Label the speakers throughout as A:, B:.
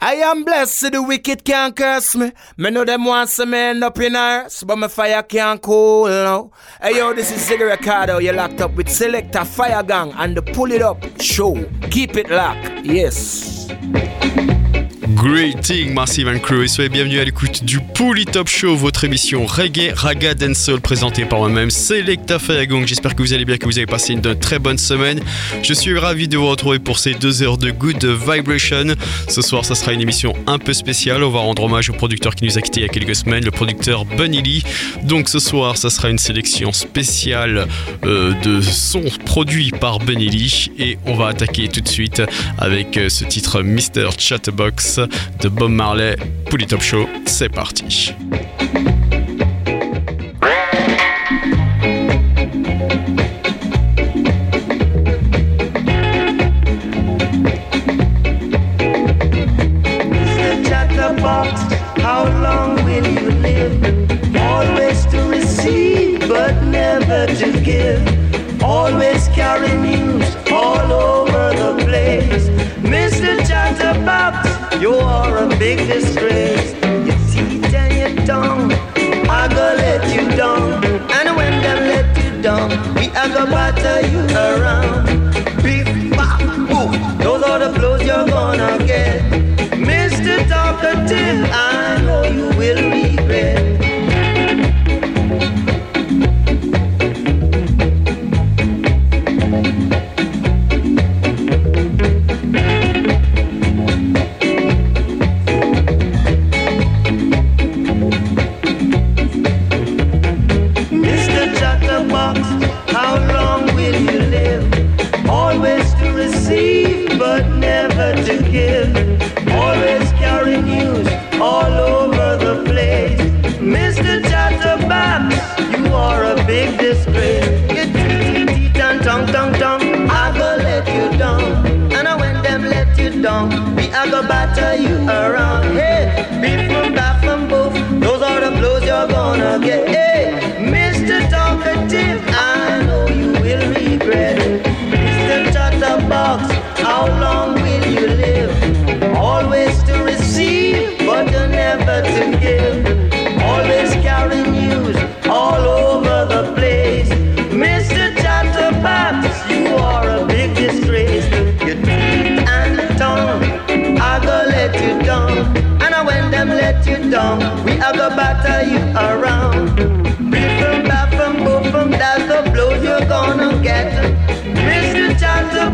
A: I am blessed, so the wicked can't curse me. Me know them want some end up in earth, but my fire can't cool now. Hey yo, this is Ziggy Ricardo. You're locked up with Selector Fire Gang and the Pull It Up Show. Keep it locked, yes.
B: Greeting Massive and Crew et soyez bienvenue à l'écoute du Pouli Top Show, votre émission reggae, raga, dancehall présentée par moi-même, Selecta Fayagong. J'espère que vous allez bien, que vous avez passé une très bonne semaine. Je suis ravi de vous retrouver pour ces deux heures de Good Vibration. Ce soir, ça sera une émission un peu spéciale. On va rendre hommage au producteur qui nous a quitté il y a quelques semaines, le producteur Bunny Lee. Donc ce soir, ça sera une sélection spéciale euh, de sons produits par Bunny Lee et on va attaquer tout de suite avec euh, ce titre Mr. Chatterbox de Bob Marley, Top Show, c'est parti.
C: How long will you live? Always to receive, but never to give. Always carry news all over the place. Mr. Chatterbox. You are a big disgrace. Your teeth and your tongue, I go let you down. And when them let you down, we are go batter you around. Beef, bop, boo. Those are the blows you're gonna get. Mr. Talkative, I know you will regret.
D: and tongue, tongue, tongue. I
E: go let you down. And when them let you down, batter you around. Hey, beat from back from both. Those are the blows you're gonna get. Hey.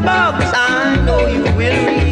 E: about this, I
D: know you will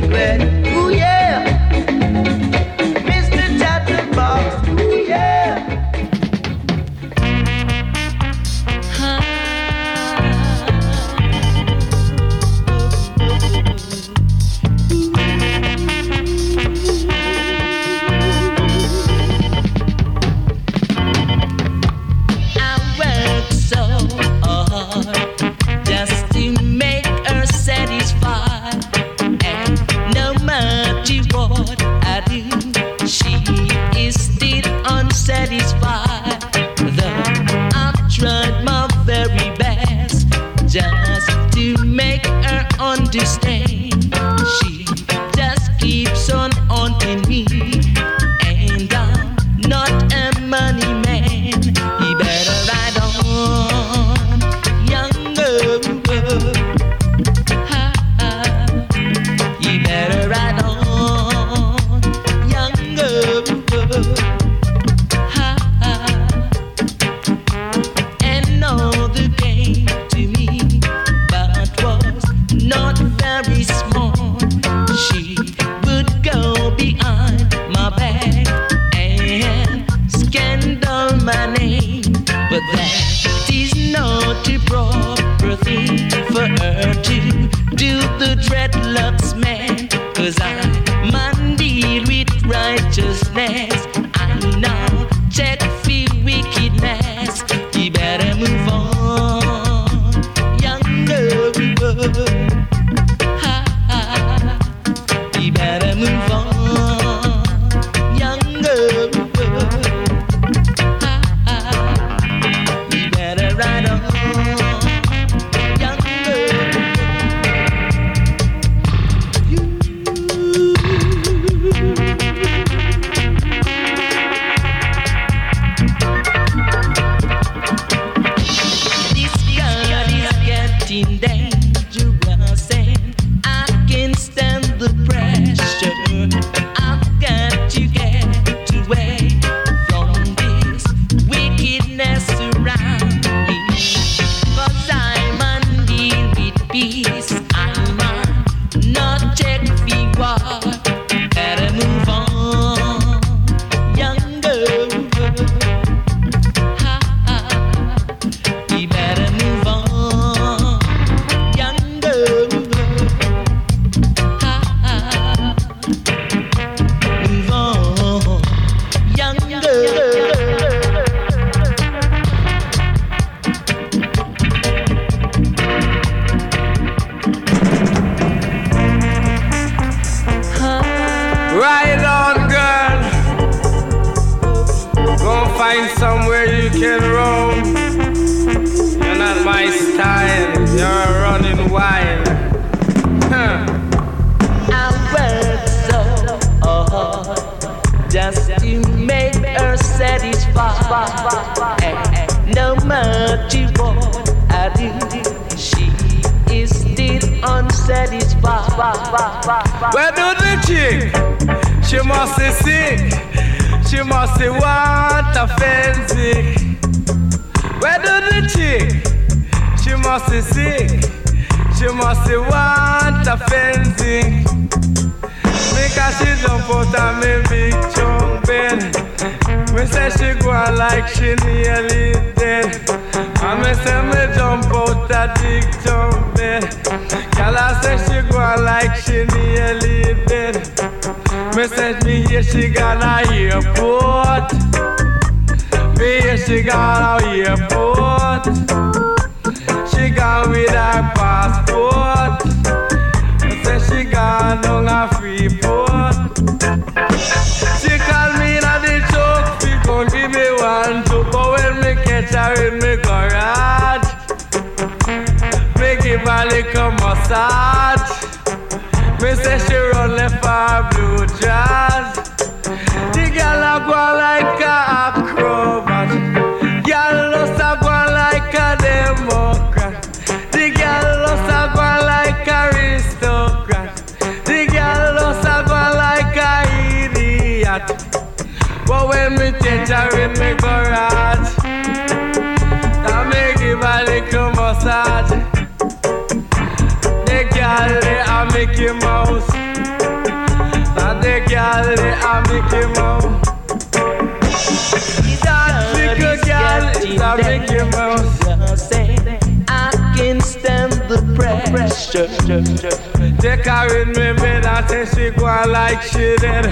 E: Take her in me bed and say she like she dead.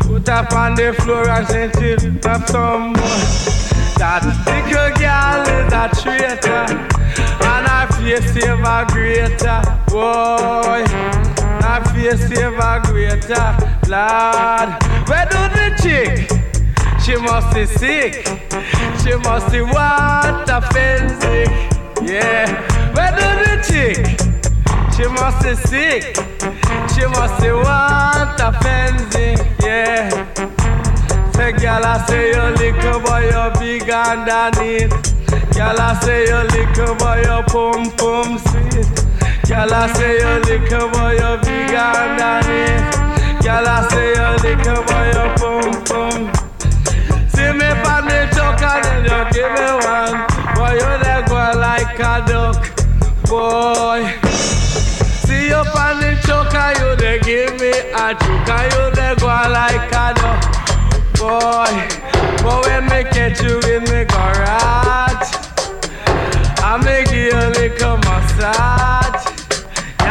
E: Put her on the floor and say she have some. That little girl is a traitor. And her face a greater. Boy, her face save a greater. Lord, where do the chick? She must be sick. She must be what a fancy. Yeah, where do the chick? She must be sick. She must be want a fancy. Yeah. Say, girl, I say you little boy, you big underneath. Girl, I say you little boy, you pum pum sweet. Girl, I say you little boy, you big and underneath. Girl, I say you little boy, you pum pum. See me pan me chuck and then you give me one. Boy, you there go like a duck, boy. See you pan the chuck and you there give me a chuck and you there go like a duck, boy. But when me catch you in me garage, I make you a little massage.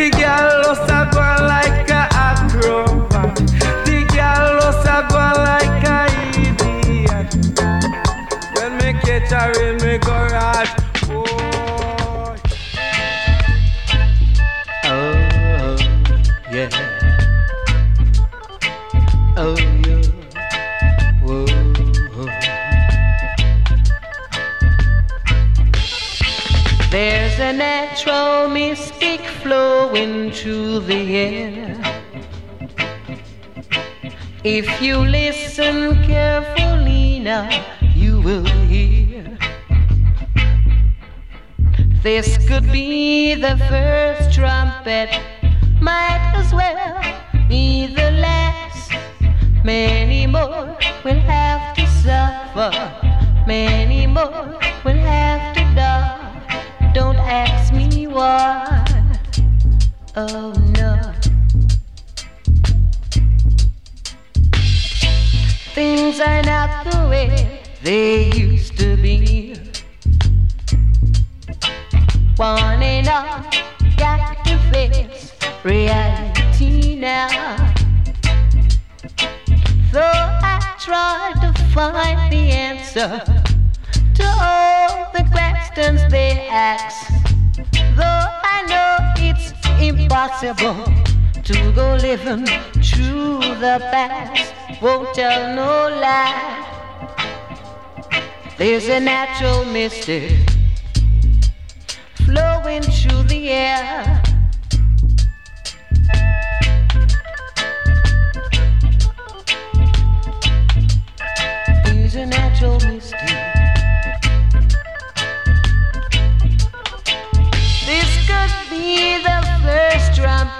E: aristocrat. The girl lost a go
D: natural mystic flowing through the air. If you listen carefully now, you will hear. This could be the first trumpet, might as well be the last. Many more will have to suffer, many more will have to die. Don't ask me why. Oh no.
F: Things are not the way they used to be. One and all got to face reality now. Though I try to find the answer to all the questions they ask, though I know it's impossible to go living through the past, won't tell no lie. There's a natural mystic flowing through the air.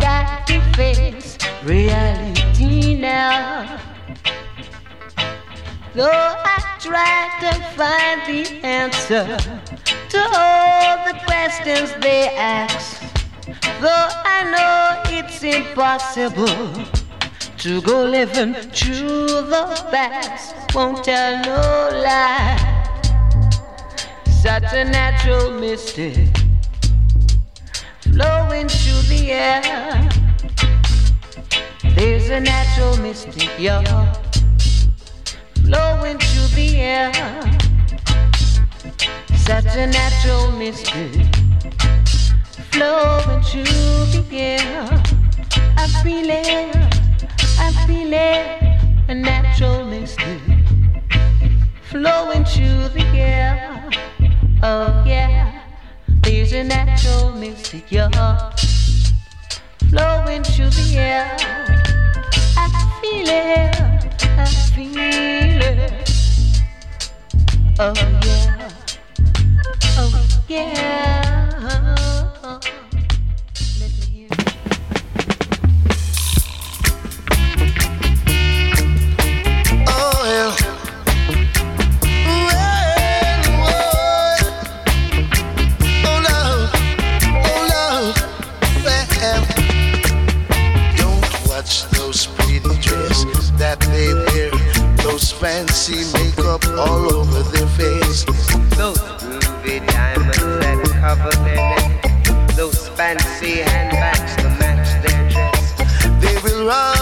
F: got to face reality now. Though I try to find the answer to all the questions they ask, though I know it's impossible to go living through the past, won't tell no lie. Such a natural mystic flowing through the air. There's a natural mystic, y'all, flowing through the air. Such a natural mystic flowing through the air. I feel it, I feel it, a natural mystic flowing through the air. Oh yeah, there's a natural mystic, y'all, flowing through the air. I feel it, I feel it. Oh yeah, oh yeah.
G: Fancy makeup all over their face.
C: Those groovy diamonds that cover their neck. Those fancy handbags to match their dress.
G: They will rob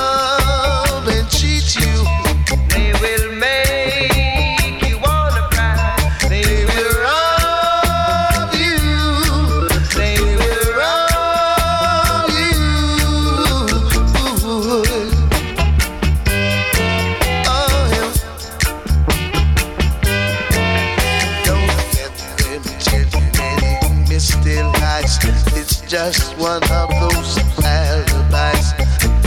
G: one of those alibis.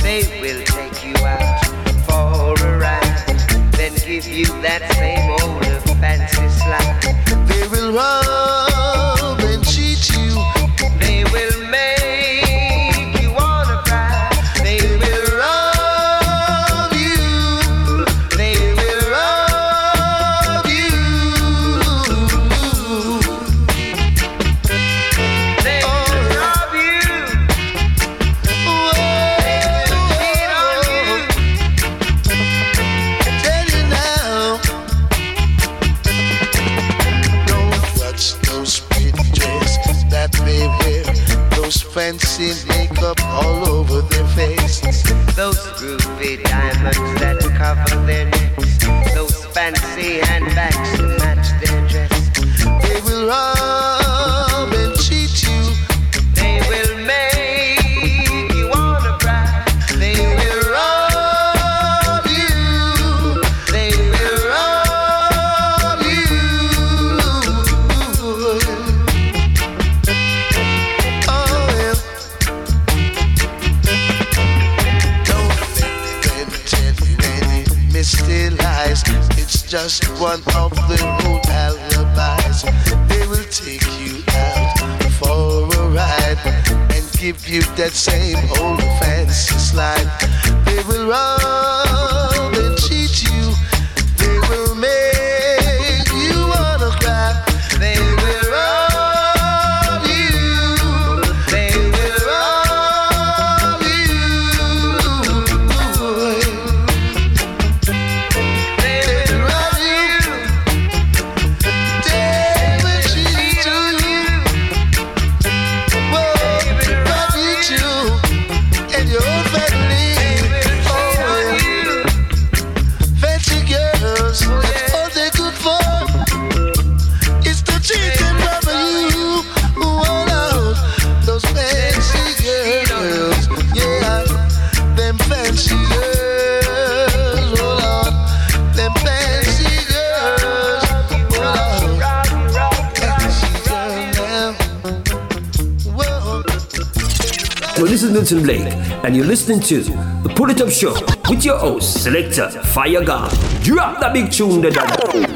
C: They will take you out for a ride. Then give you that same old fancy slide.
G: They will rob
H: listening to The Pull It Up Show with your host, Selector Fire God. Drop that big tune,
I: the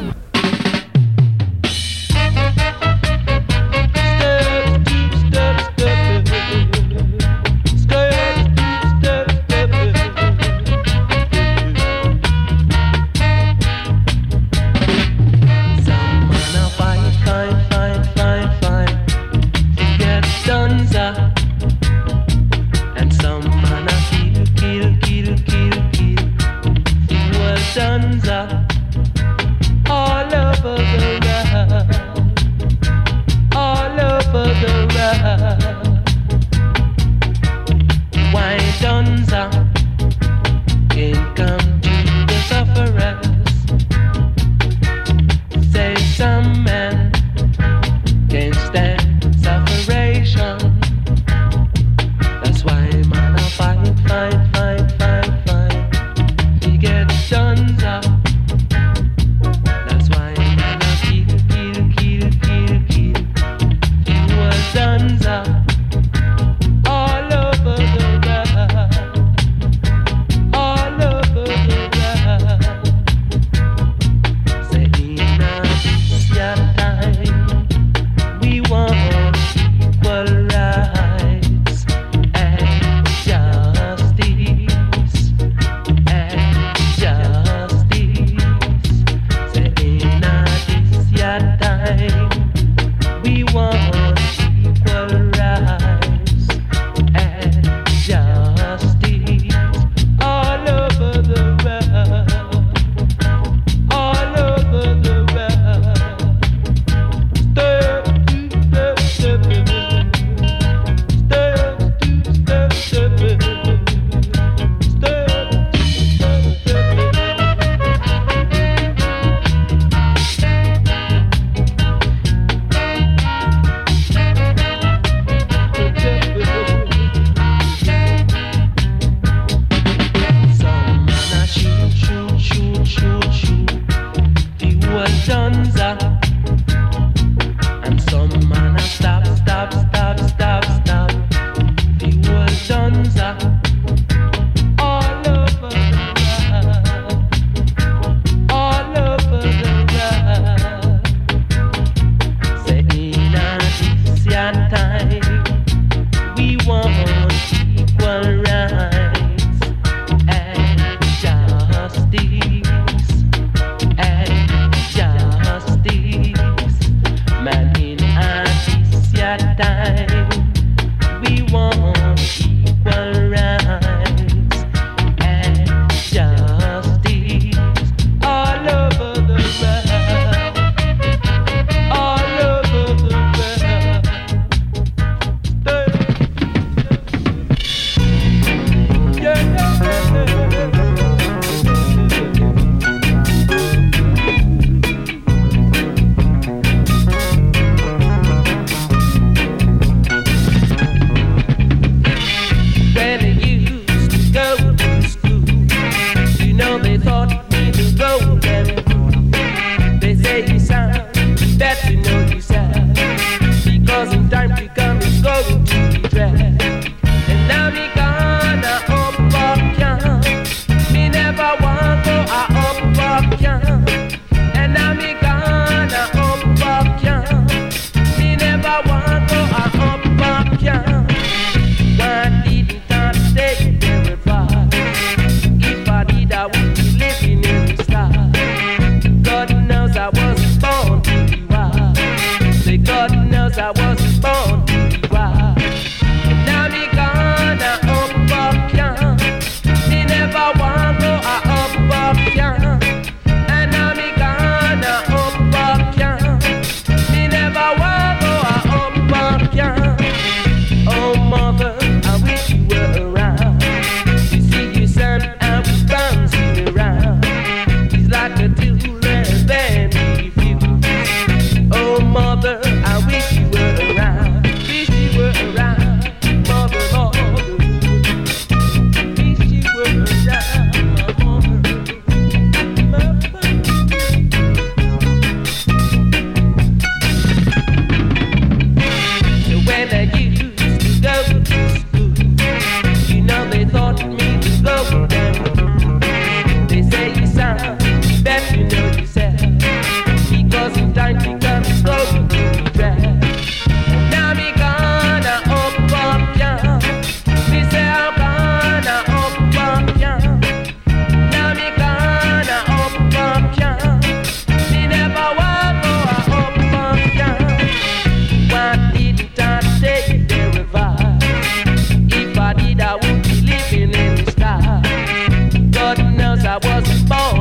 I: I was
C: born.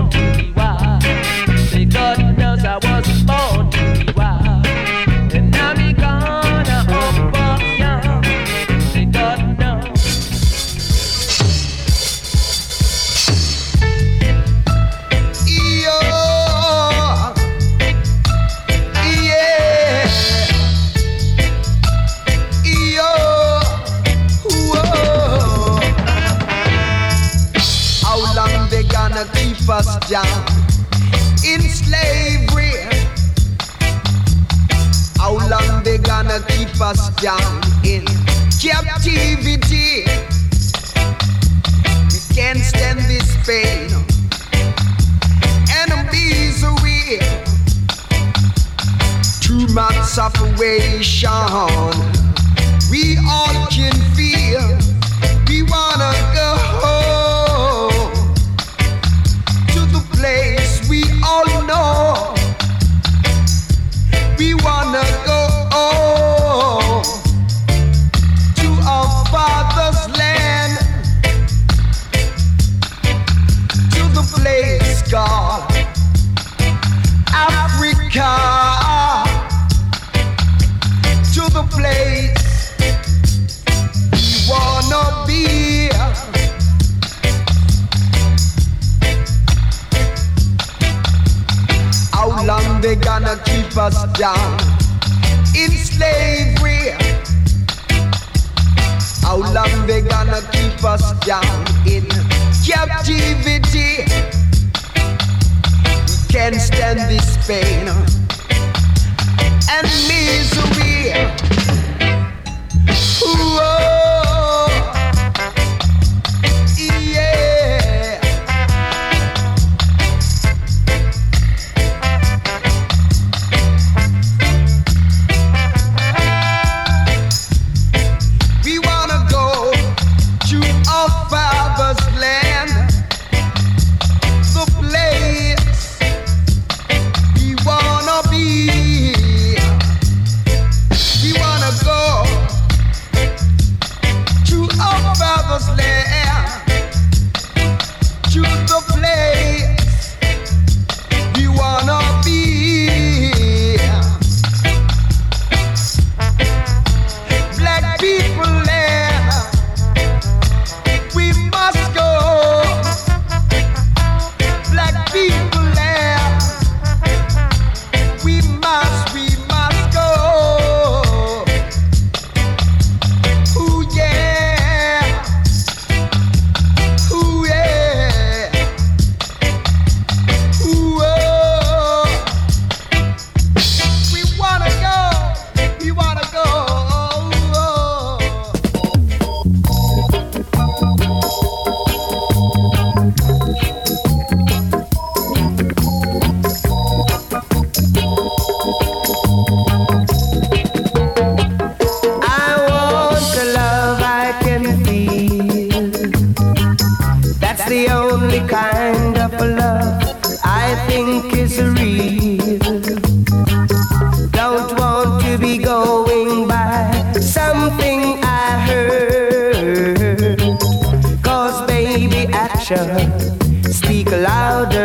J: Speak louder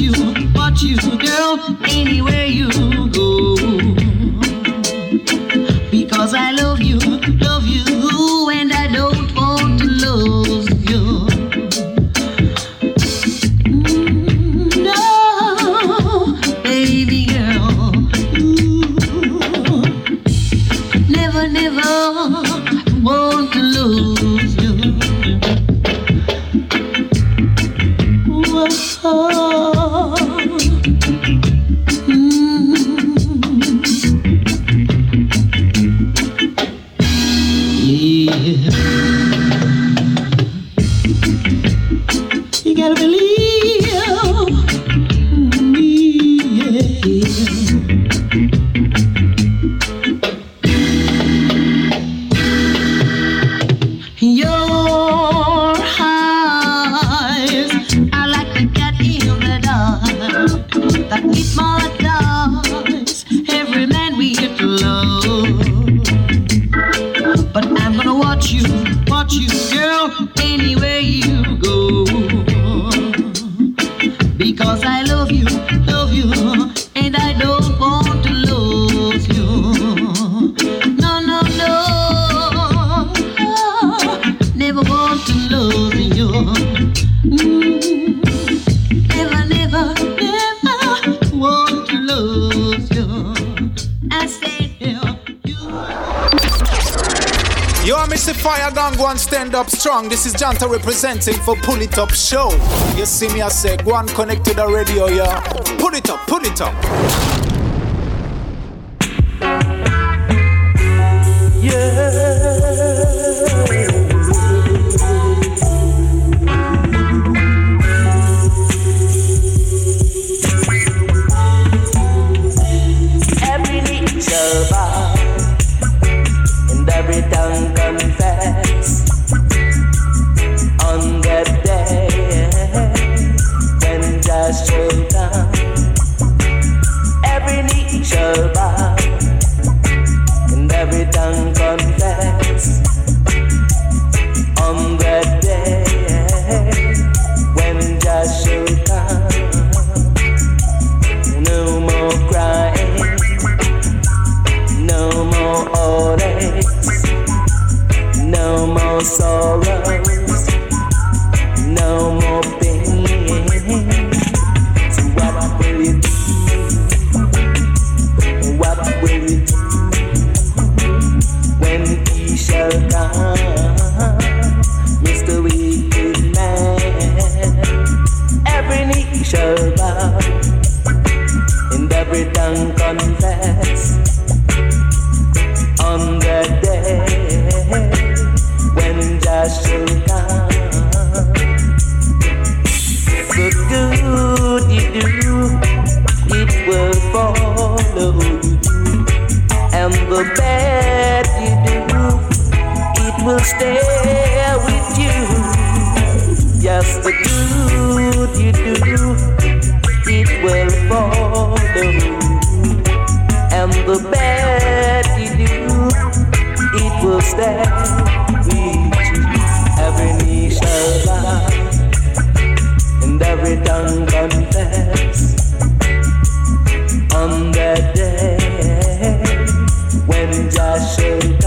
J: you,
F: but you, girl, anywhere you
K: this is Janta representing for Pull It Up Show. You see me, I say, go on, connect to the radio, yeah. Pull it up, pull it up.
D: the bad we do, it will stand. We every knee shall bow and every tongue confess on that day when Joshua.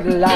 D: that
L: light.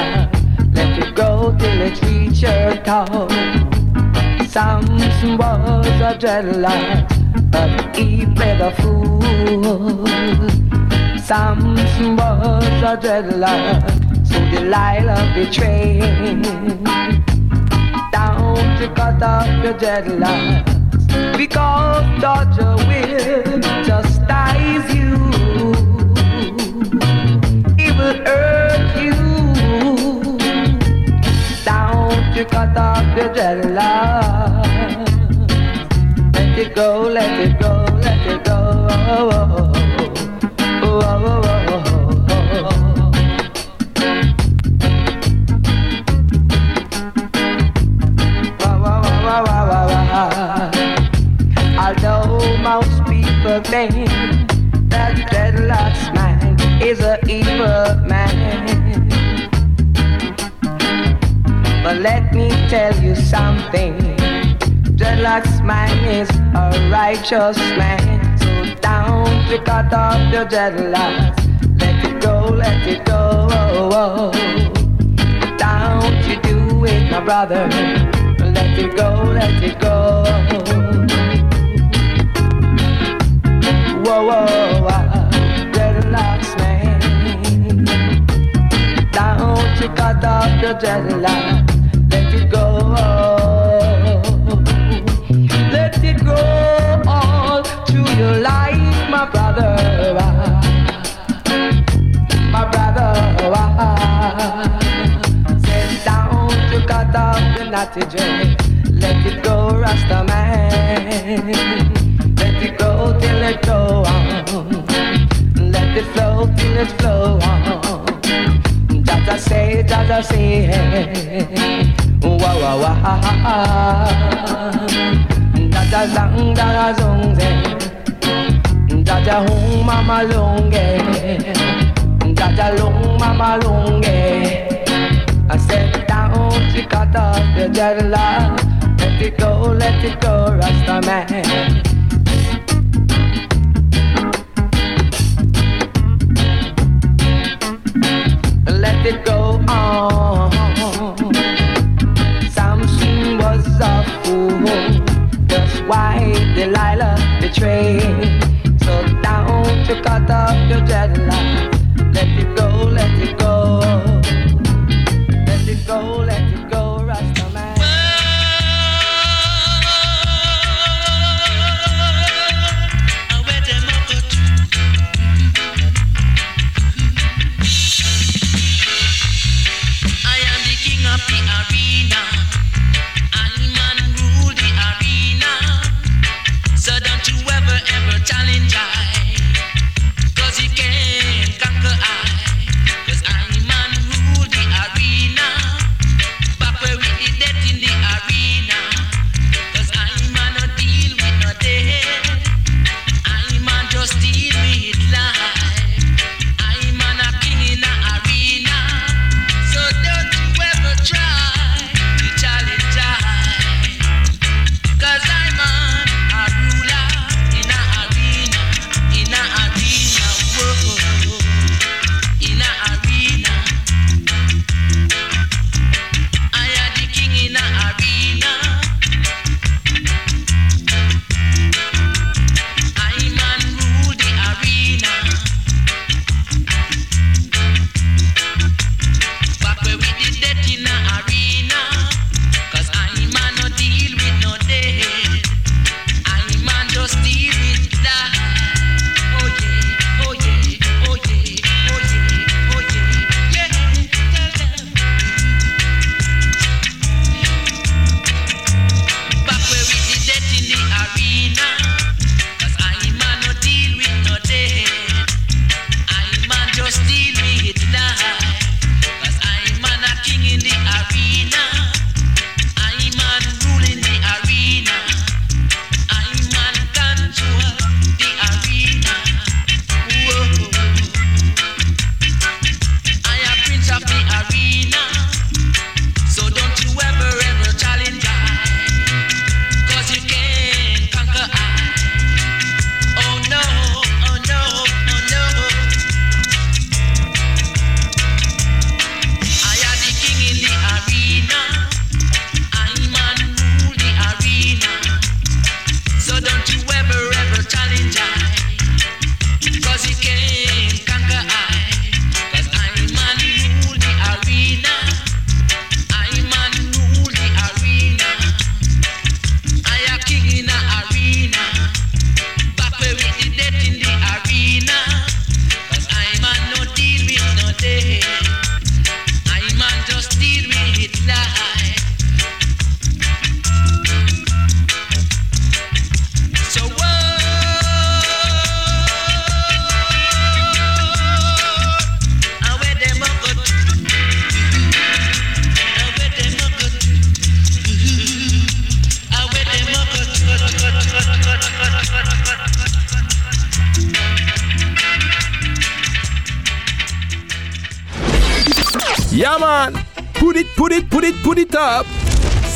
L: just. Let it go. Let it go all to your life, my brother. My brother. Sit down to cut off the. Let it go, Rasta man. Let it go till it go on. Let it flow till it flow on say, it as I say, wah wa wa wa, Jaja zang, Jaja zong zay, Jaja hong mama long gay, Jaja long mama long gay. I said down, she cut off your jet Let it go, let it go, Rasta man.
E: ficada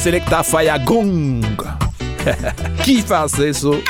E: Selecta faia Gong. que faz
M: isso?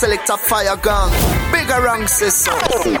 M: select a
I: fire
N: gun. Bigger
F: ranks, sister.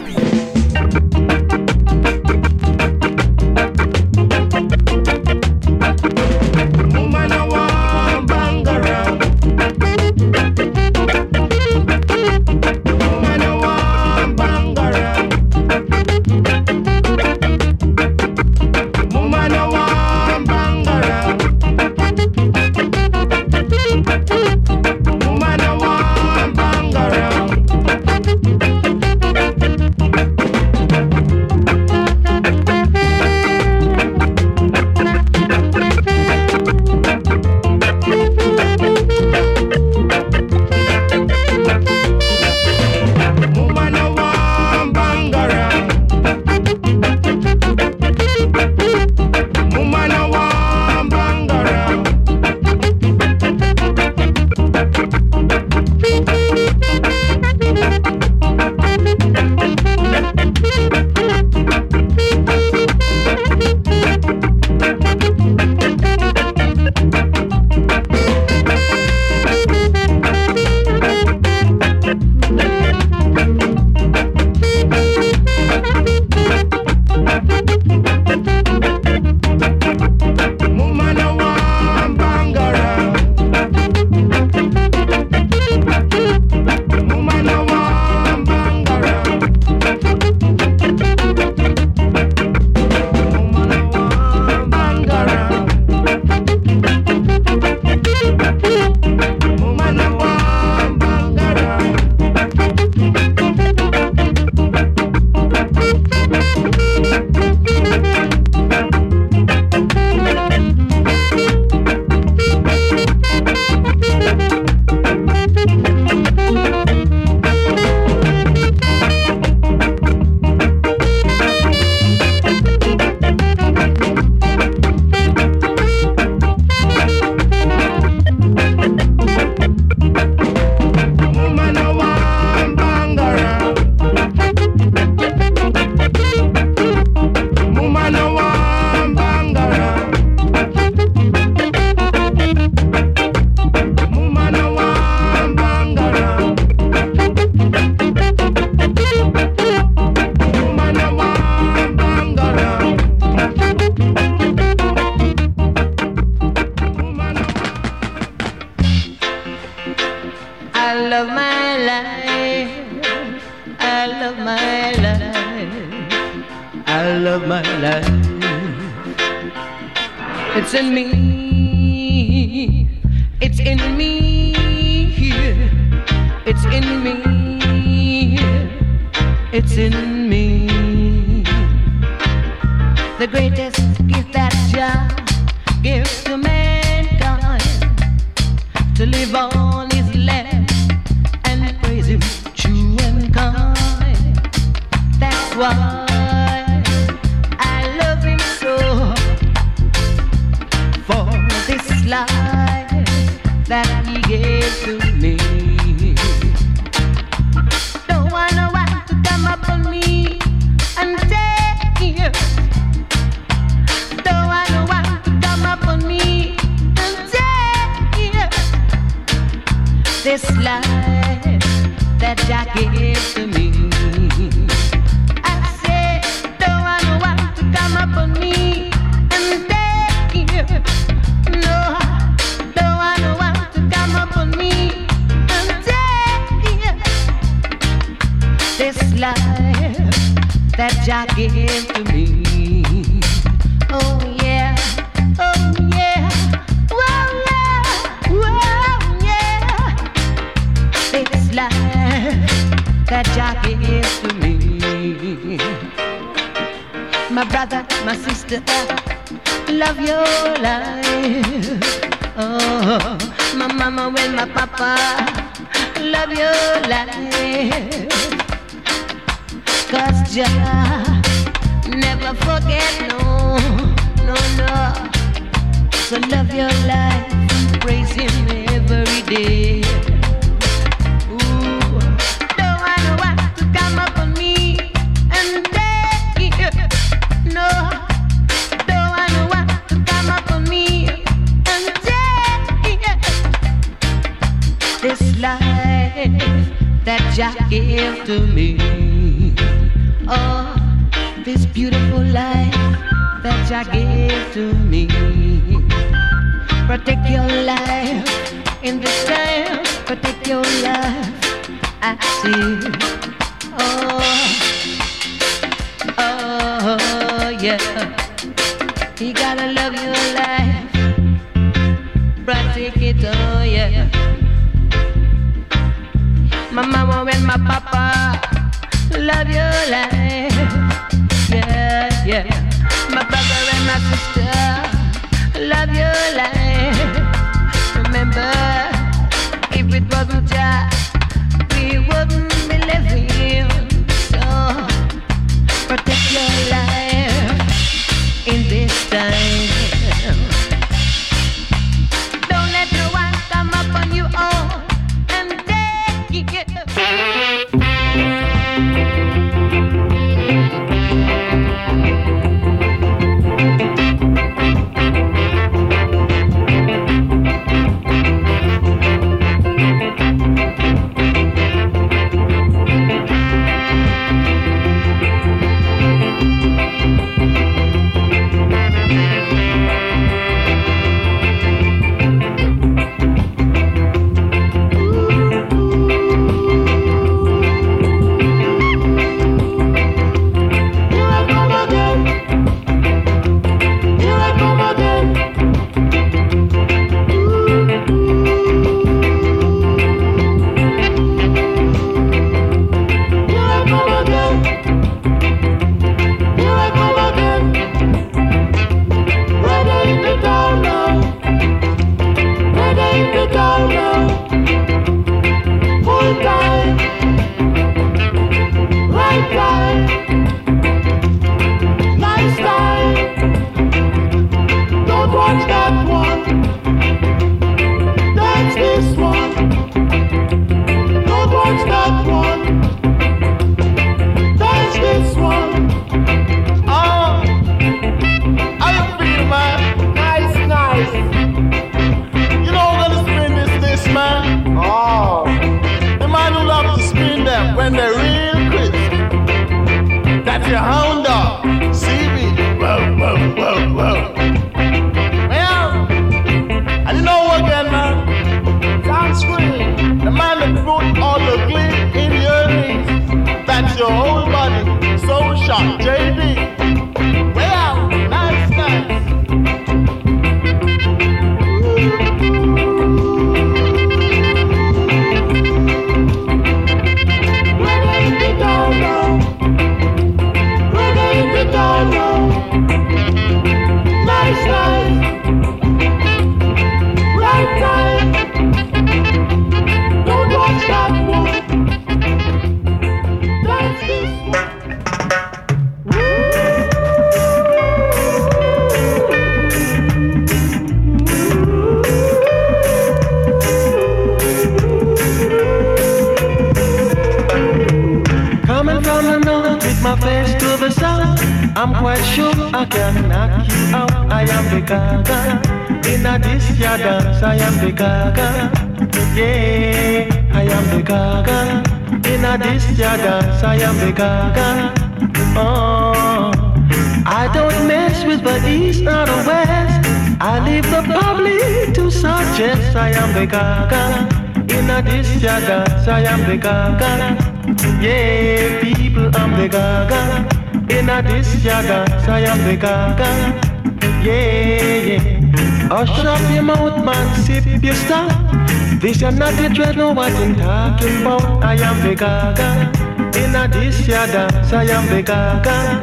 O: yes, I am the gaga.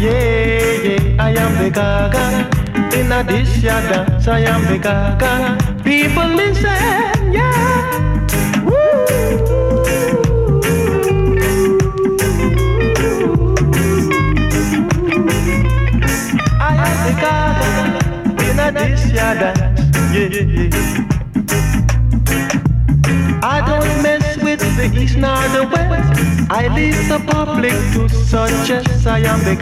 O: Yeah, yeah, I am the gaga. In a dish, dance, I am the gaga. People listen, yeah. Woo. I am the gaga. In a dish, dance. Yeah, yeah. I don't mess with the east nor the west. I lead the public to success. I am the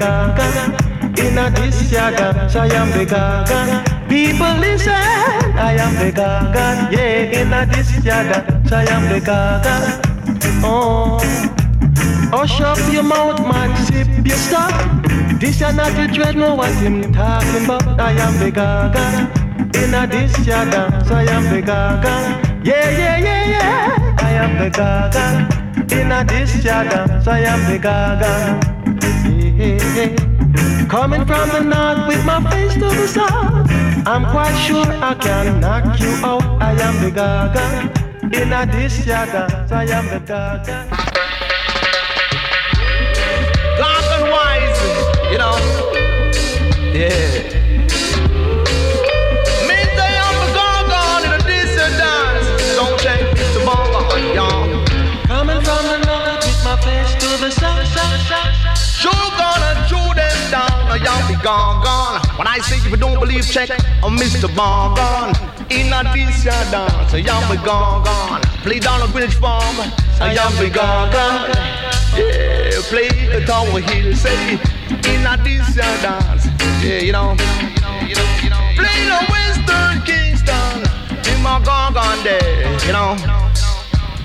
O: gaga. Yeah, in a this People dance, I am the gaga. Oh. oh Hush up your mouth, man, sip your stuff. This is not the dread, know what him talking about. I am the gaga. In a the gaga. Yeah, yeah, yeah, yeah. I am the gaga. In a this dance, I am the gaga. Yeah. Coming from the north with my face to the south. I'm quite sure I can knock you out. I am the gaga. In a this dance, I am the gaga.
P: Dark and wise, you know. Yeah. Gone, gone. When I say if you don't believe, check oh, on Mr. Bongon. In a decent dance, y'all be gone, gone. Play down a village farm, y'all be gone, gone. Yeah, play the tower hill, say in a decent dance. Yeah, you know. Play the Western Kingston in my gone there, you know.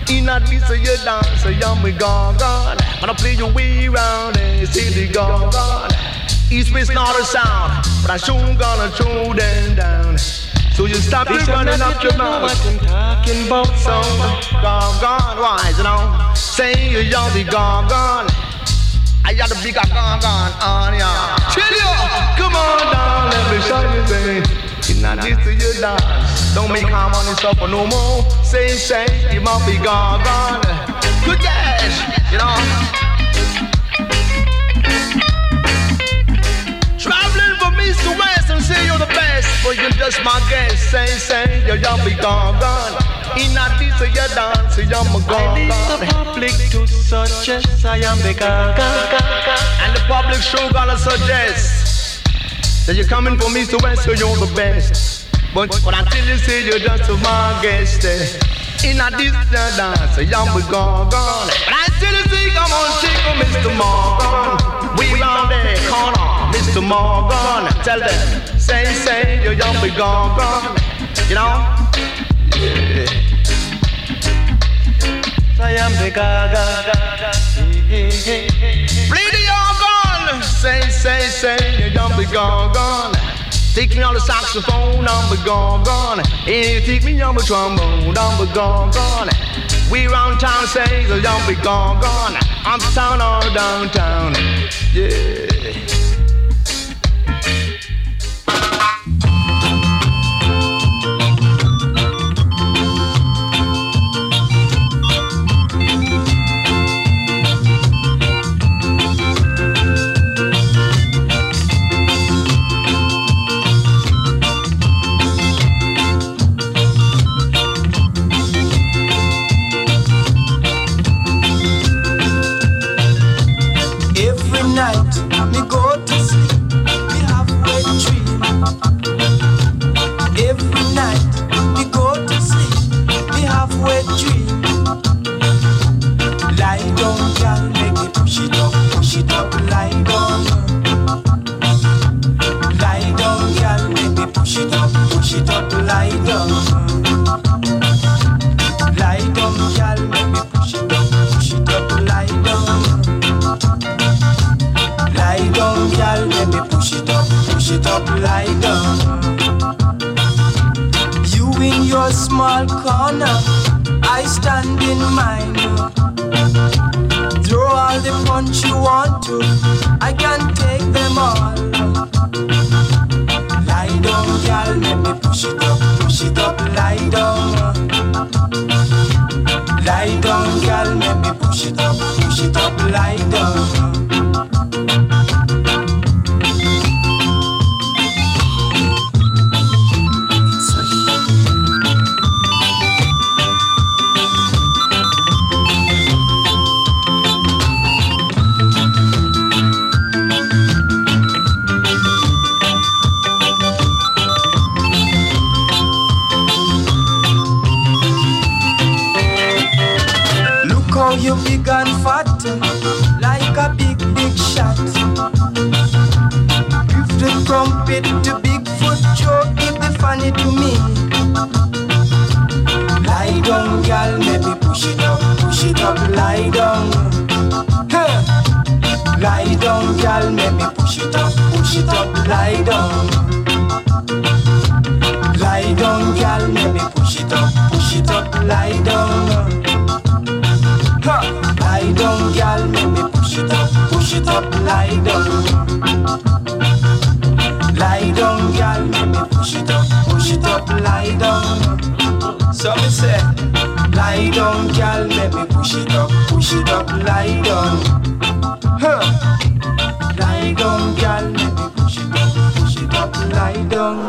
P: In a you dance, young we gone gone. Gonna play your way around and eh, see the gone gone. East West not a sound, but I sure gonna throw them down. So you stop
O: This
P: it running up your mouth.
O: talking about.
P: So gone gone wise, you know. Say you young be gone gone. I got the big gone gone on ya. Chill you, come on down, let me show you thing. It's not this to your dance. Don't make harm on yourself for no more. Say say you must be gone gone. Good cash, you know. East to west and say you're the best, but you're just my guest. Say, say, you're young, be gone, gone. In a this or your dance, you're my
O: I
P: gone,
O: leave
P: gone.
O: the public to suggest I am the gaga.
P: And the public show gonna suggest that you're coming from east to west, so you're the best. But but until you say you're just my guest, eh. in a your dance, you're my gone, gone. But I still say, come on, shake on Mr. Morgan. Round corner, Mr. Morgan. Tell them, say, say, you're young, be gone, gone. You know? Yeah.
O: I am the gaga.
P: Play the organ. Say, say, say, you don't be gone, gone. Take me on the saxophone, I'm be gone, gone. And you take me on the trombone, I'm be gone, gone. We round town say, don't be gone, gone. Uptown or downtown, yeah.
D: Push it up, push it up, lie down. Small corner, I stand in mine. Throw all the punch you want to, I can take them all. Lie down, girl, let me push it up, push it up, lie down. Lie down, girl, let me push it up, push it up, lie down. You big and fat, like a big, big shot. Give the trumpet to Bigfoot Joe, give the funny to me. Lie down, girl, maybe push it up, push it up, lie down. Huh. Lie down, girl, maybe push it up, push it up, lie down. Lie down, girl, maybe push it up, push it up, lie down. Ha! Lie down, girl, maybe push it up, push it up, lie down. Lie down, girl, maybe push it up, push it up, lie down. So me say, lie down, girl, maybe push it up, push it up, lie down. Huh. Lie down, girl, maybe push it up, push it up, lie down.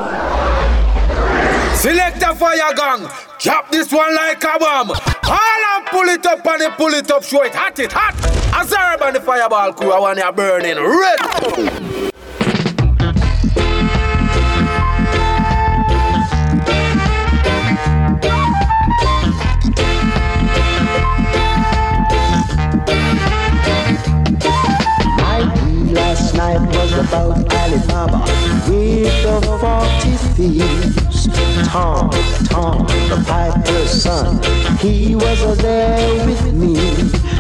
A: Select a fire gang. Drop this one like a bomb. All pull it up and they pull it up. Show it hot, it hot. As and the fireball crew, I want you burning red.
Q: Last night was about Ali Baba with the forty thieves. Tom, Tom, the piper's son, he was there with me.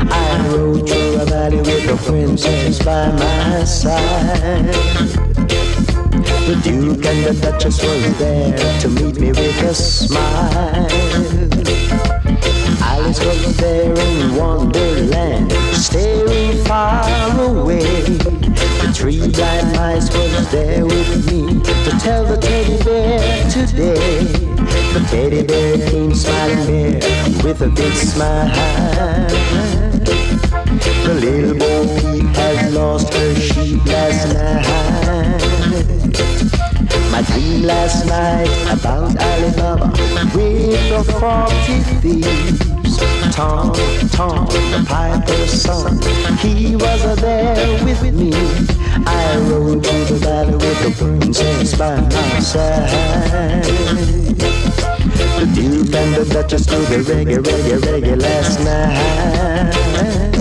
Q: I rode through a valley with the princess by my side. The Duke and the Duchess was there to meet me with a smile. Alice was there in Wonderland, staring far away. The three blind mice was there with me to tell the teddy bear today. The teddy bear came smiling there with a big smile. The little Bo Peep has lost her sheep last night. My dream last night about Ali Baba with the forty thieves. Tom, Tom, the piper's son, he was there with me. I rode through the valley with the princess by my side. The Duke and the Duchess do the reggae, reggae, reggae last night.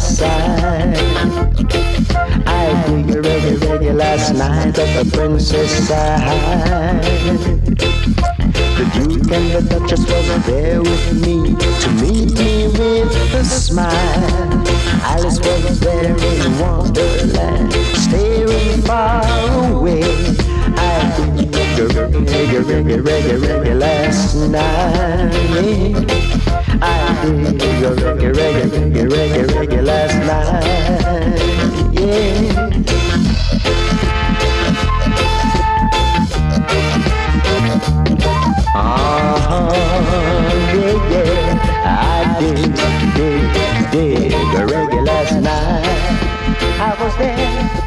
Q: Side. I dig a reggae, reggae last night at the princess side. The Duke and the Duchess was there with me to meet me with a smile. Alice was there in Wonderland, staring far away. I did reggae, reggae, reggae, reggae, reggae last night. I did reggae, reggae, reggae, reggae, reggae last night. Yeah. Uh-huh, yeah, yeah. I did, did, did the reggae last night. I was there.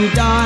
R: You,
S: darling,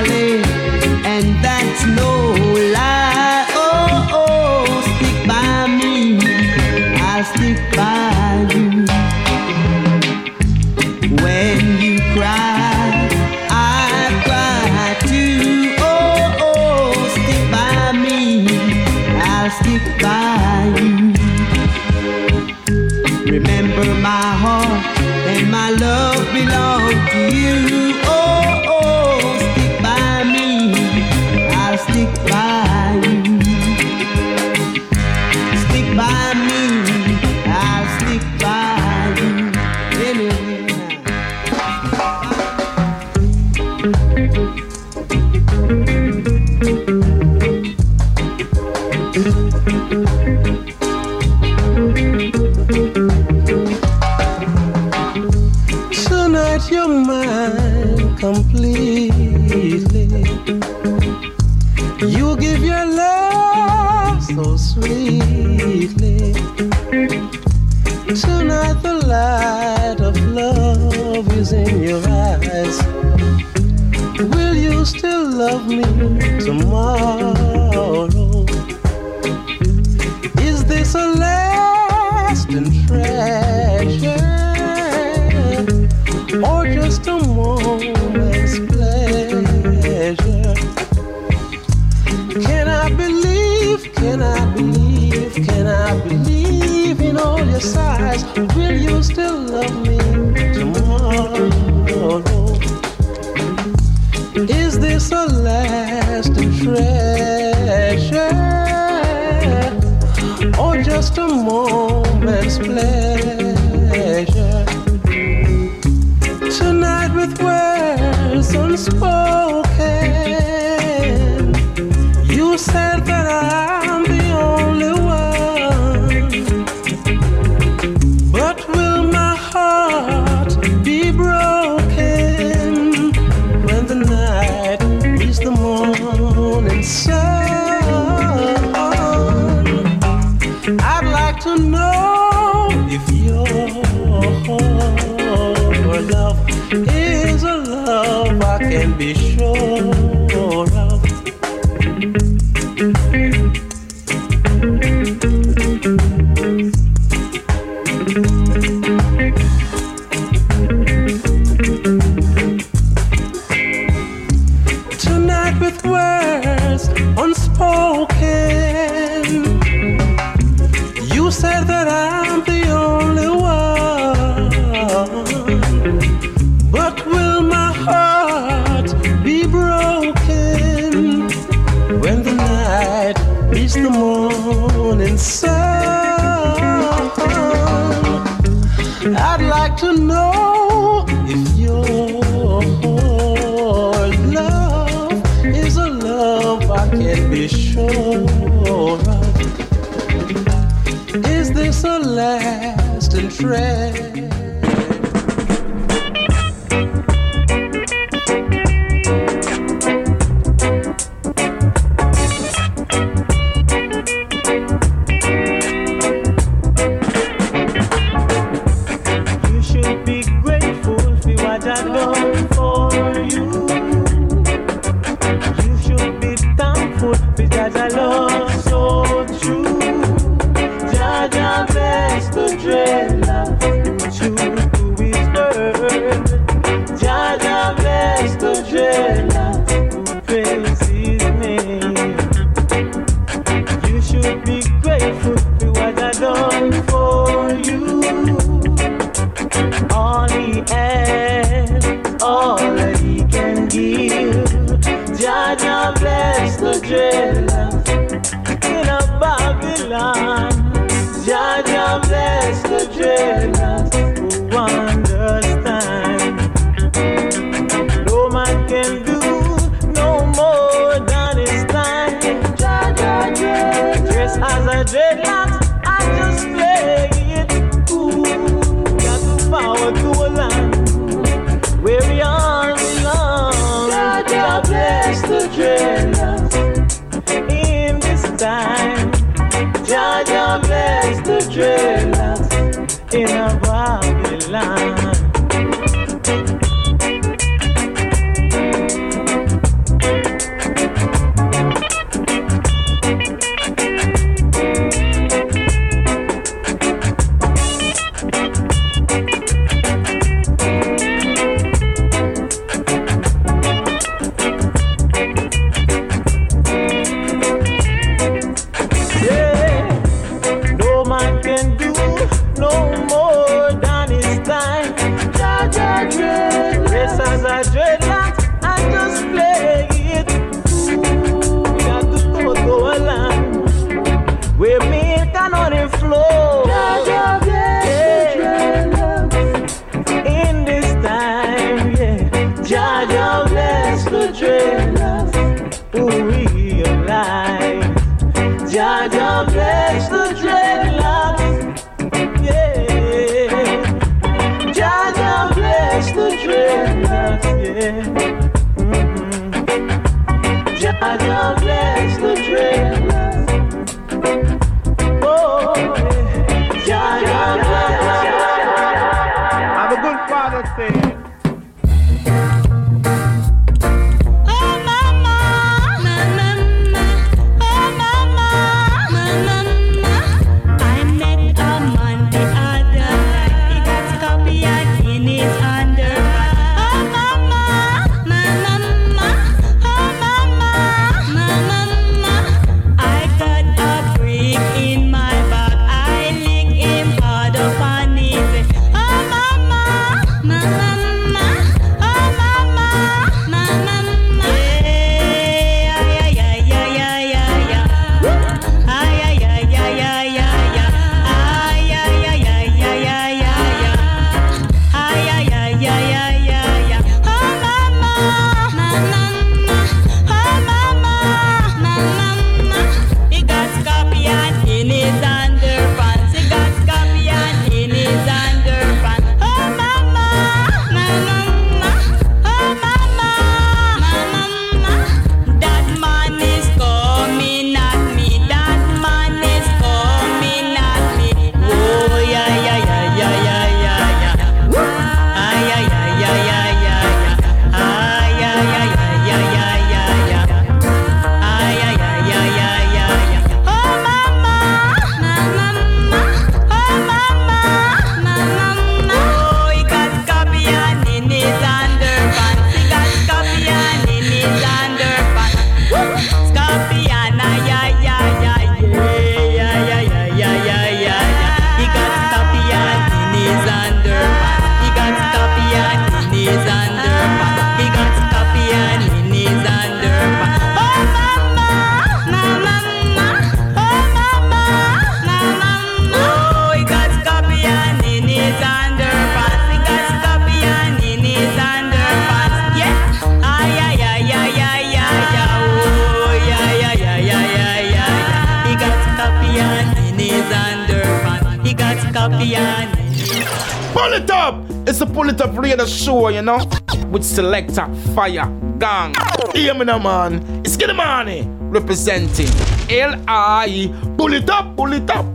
S: selector, fire, gang. Hear me now, man. It's Money representing L.I. Pull it up, pull it up.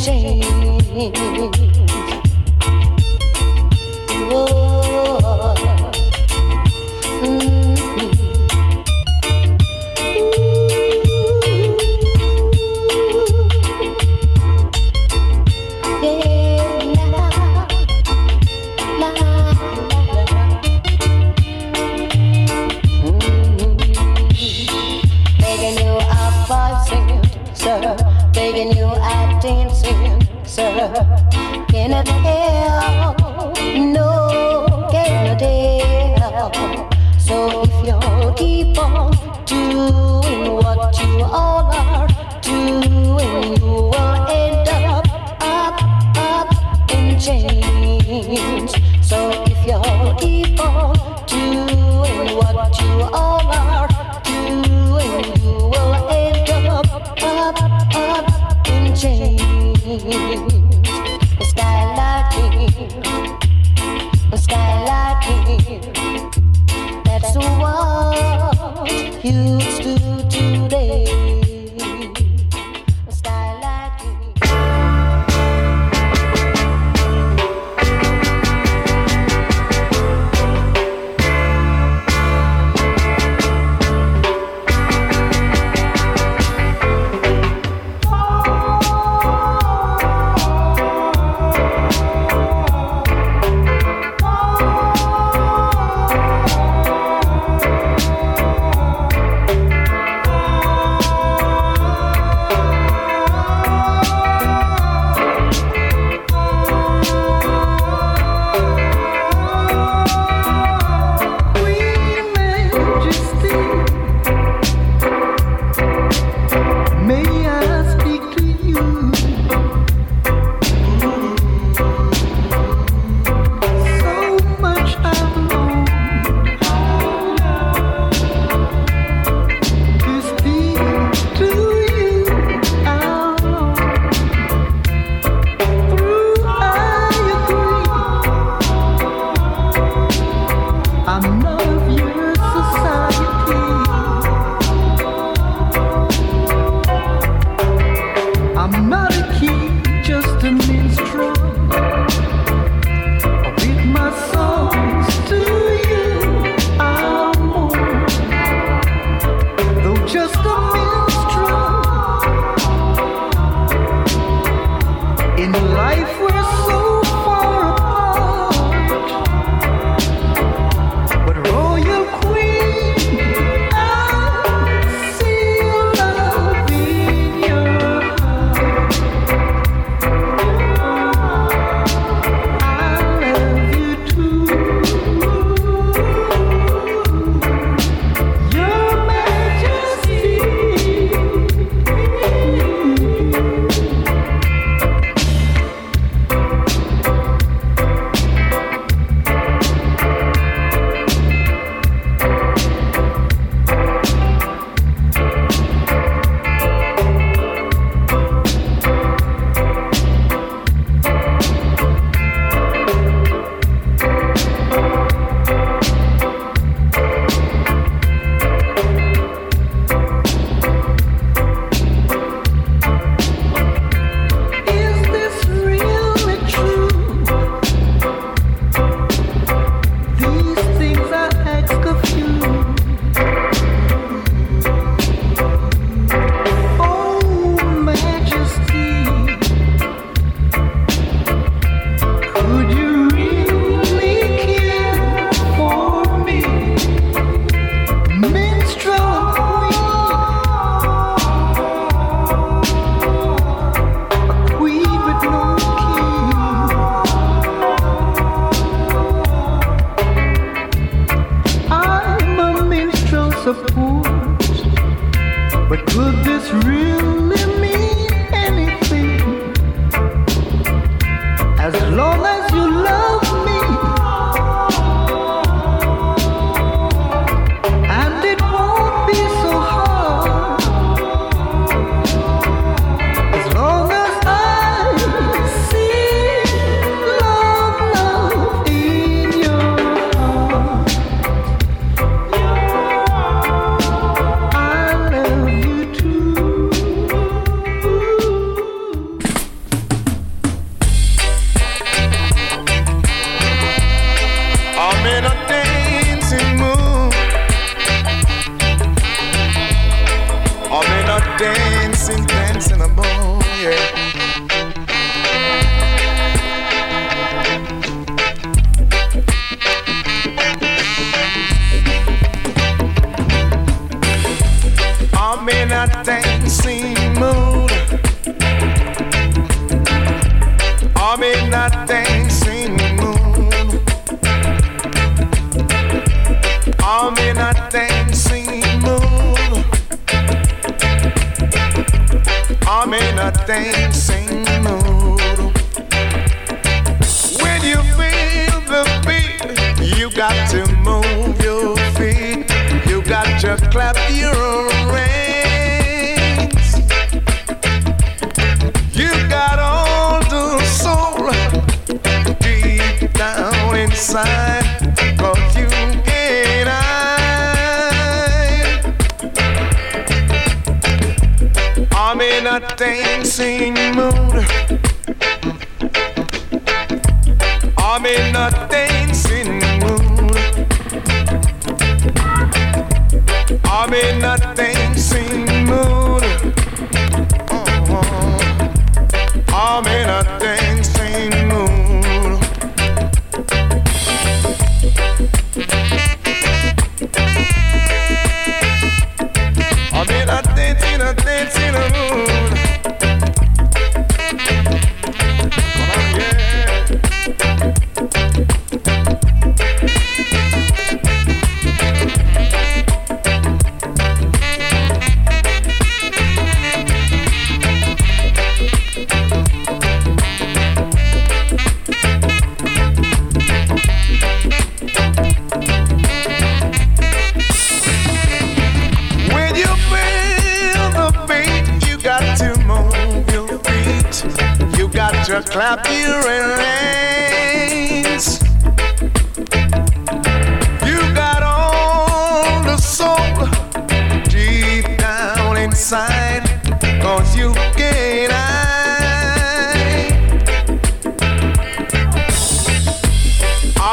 N: change.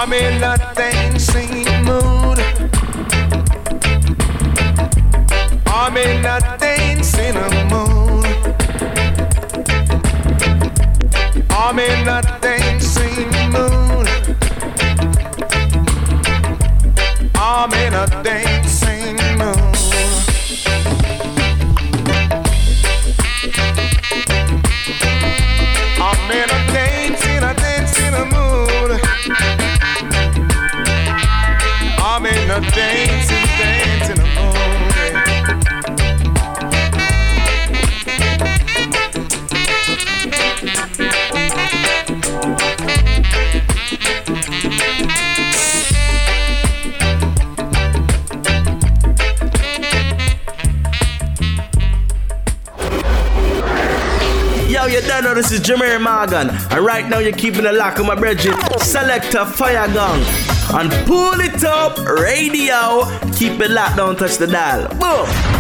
N: I'm in a
P: dancing mood. I'm in a dancing mood. I'm in a dancing mood. I'm in a dancing
T: Dragon. And right now, you're keeping a lock on my brethren. Selector Fire gun, And pull it up, radio. Keep it locked, don't touch the dial. Boom.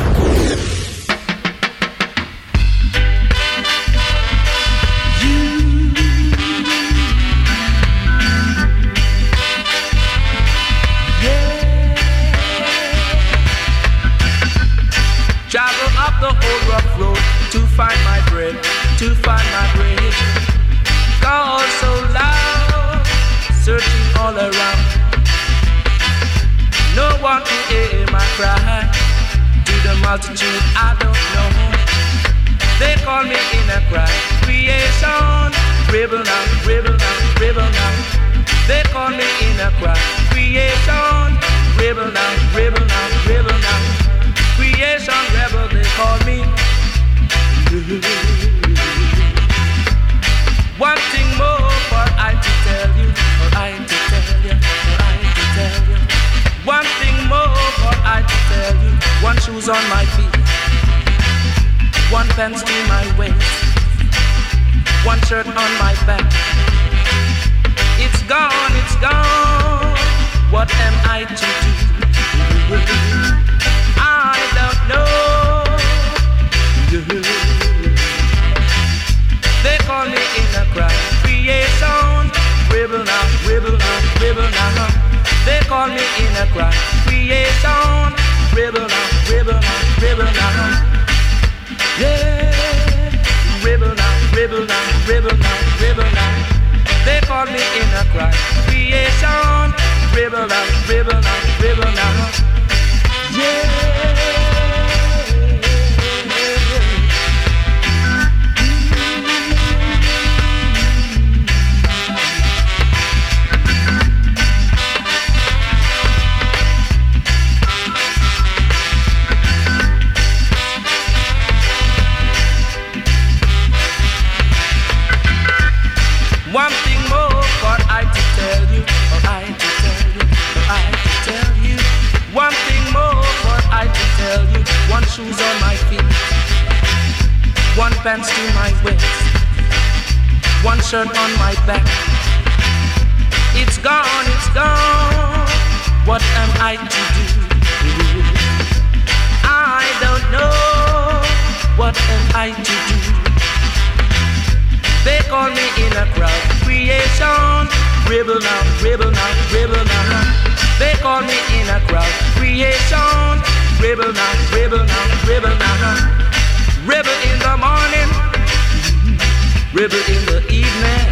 U: Rebel in
T: the evening,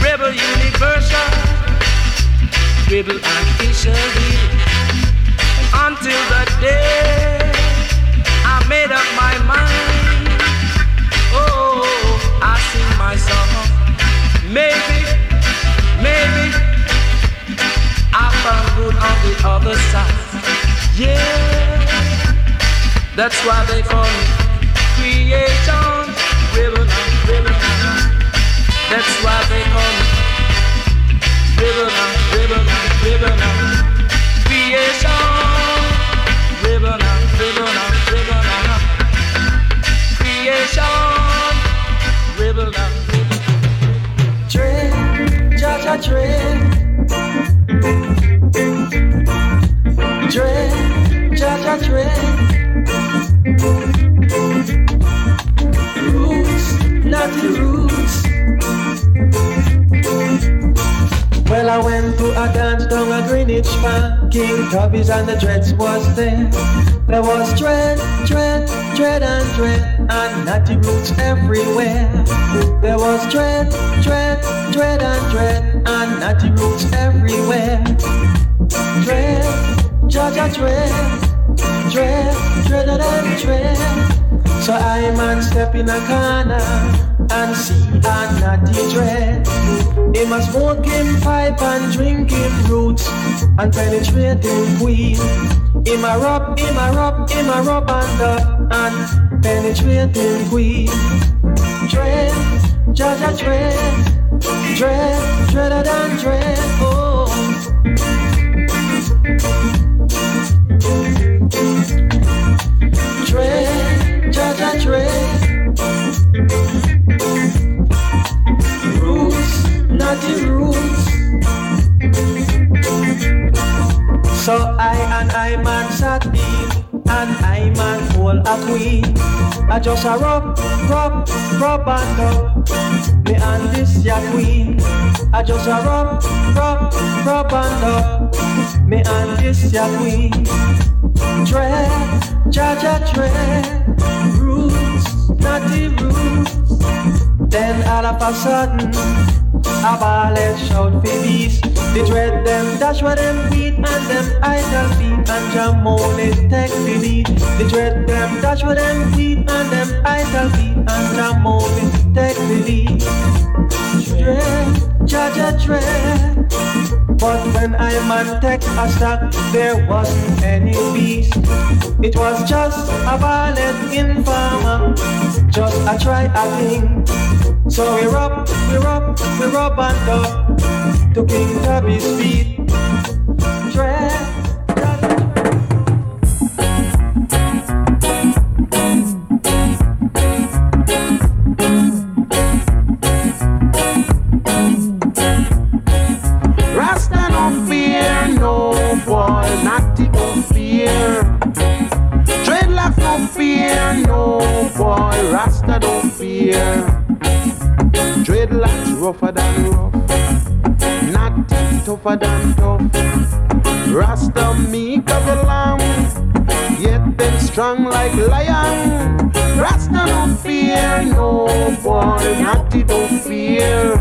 T: rebel universal, rebel officially. Until the day I made up my mind. Oh, I sing my song. Maybe, maybe I found good on the other side. Yeah, that's why they call me creation. Ribbon on ribbon on. That's why they call me ribbon on ribbon on ribbon on creation. Ribbon on ribbon on ribbon on creation. Ribbon on
O: Dread, Jah Jah dread. Dread, Jah Jah I went to a dance down at Greenwich Park. King Tubby's and the Dreads was there. There was dread, dread, dread and dread, and natty roots everywhere. There was dread, dread, dread and dread, and natty roots everywhere. Dread, Jah Jah dread, dread, dreaded and dread. So I man step in a corner and see a natty dread. Him a smoke him pipe and drink him roots and penetrate him queen. Him a rub, him a rub, him a rub and up and penetrate him queen. Dread, Jah Jah dread, dread, dreader than dread. Oh. Dread, Jah Jah dread. Man hold a queen. I just a rub, rub, rub and up. Me and this ya queen. I just a rub, rub, rub and up. Me and this ya queen. Dread, Jah Jah dread, the roots. Then all of a sudden, a ballet shout for these. They dread them dash where them beat and them idle beat and jam on it take the lead. The dread them dash where them beat and them idle beat and jam on it take the lead. Dread, Jah Jah dread. But when I man take a stock, there wasn't any beast. It was just a violent informer, just a try a thing. So we rub, we rub, we rub and up to King Tubby's feet.
P: Rougher than rough, natty tougher than tough. Rasta meek as a lamb, yet them strong like lion. Rasta no fear, no boy, natty don't fear.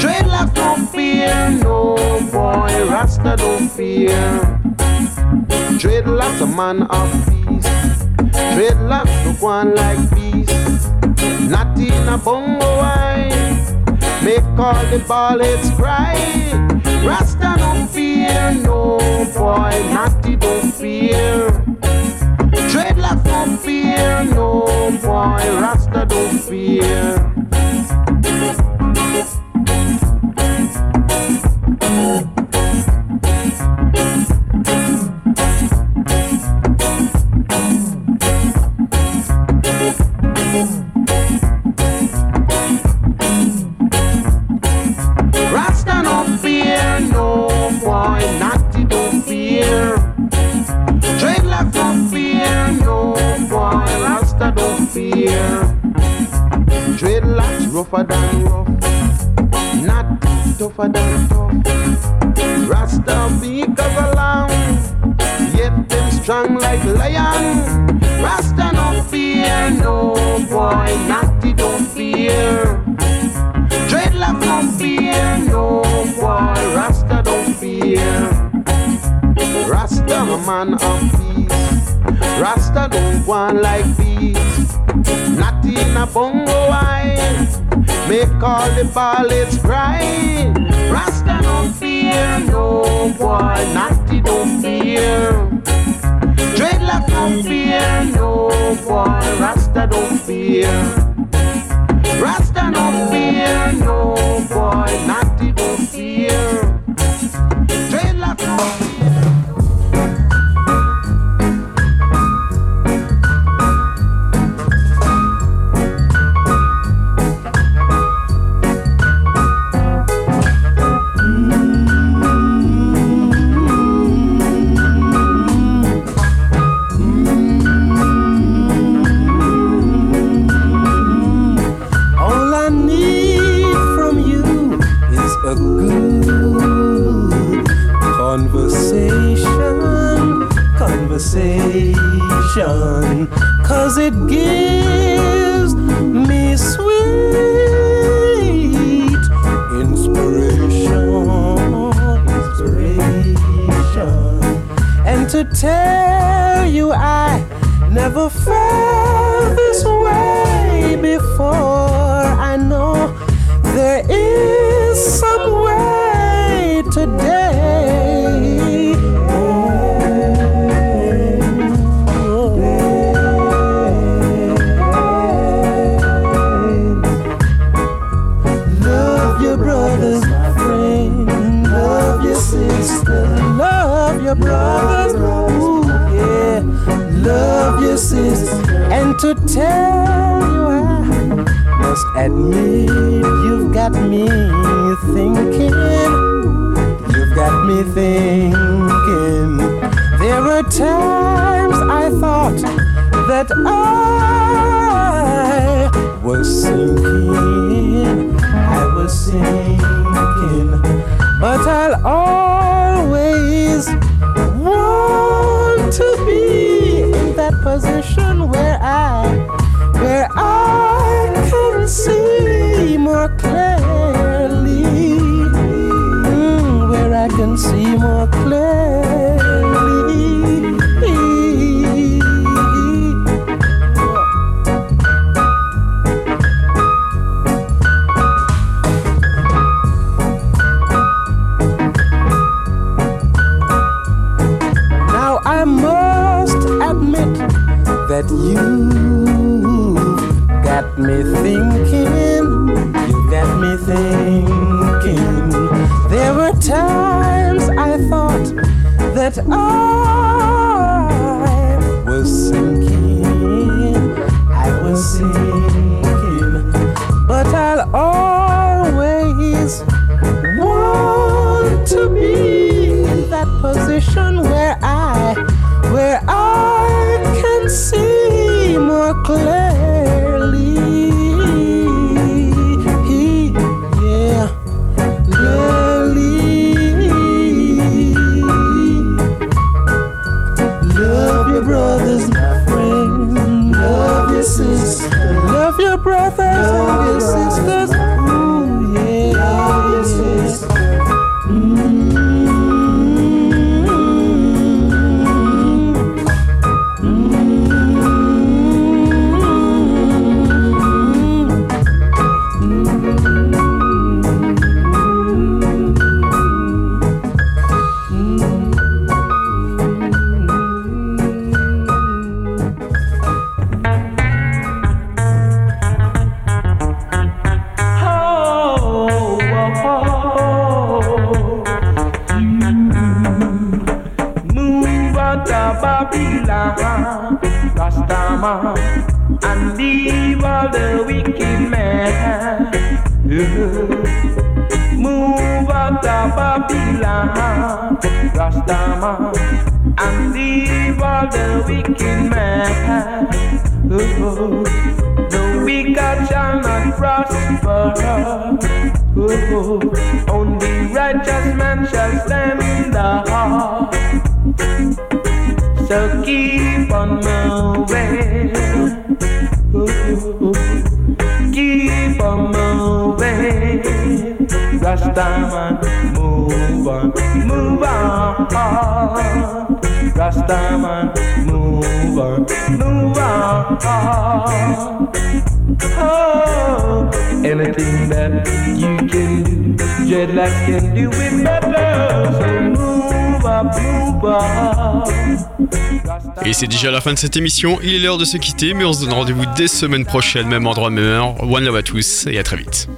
P: Dreadlock don't fear, no boy, Rasta don't fear. Dreadlock's a man of peace. Dreadlocks look one like peace. Not in a bongo wine. Make all the ballets cry. Rasta don't fear, no boy, Natty don't fear. Dreadlock don't fear, no boy, Rasta don't fear. Tougher than rough, not tougher than tough. Rasta big as a lamb, yet them strong like lion. Rasta no fear, no boy, natty don't fear. Dreadlock no fear, no boy, Rasta don't fear. Rasta a man of peace. Rasta don't want like peace. Not in a bongo wine. Make all the ballets cry. Rasta don't fear, no boy, natty don't fear. Dreadlock don't fear, no boy, Rasta don't fear. Rasta don't fear, no boy, natty don't fear.
S: Cause it gives me sweet inspiration, inspiration, and to tell you I never felt this way before. I know there is some to tell you, I must admit, you've got me thinking. You've got me thinking. There were times I thought that I was sinking. I was sinking. But I'll always want to be in that position that I was sinking. I was sinking.
B: Dreadlock can do it better. So move up, move up.
T: Et c'est déjà la fin de cette émission, il est l'heure de se quitter, mais on se donne rendez-vous dès semaine prochaine, même endroit, même heure. One love à tous et à très vite.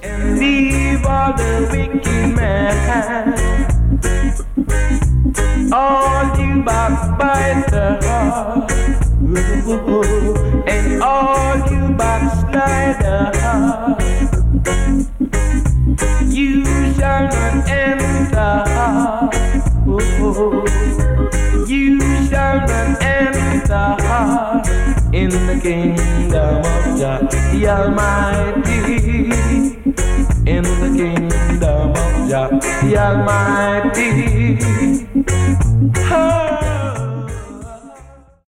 B: Almighty in the kingdom of Jah, the Almighty.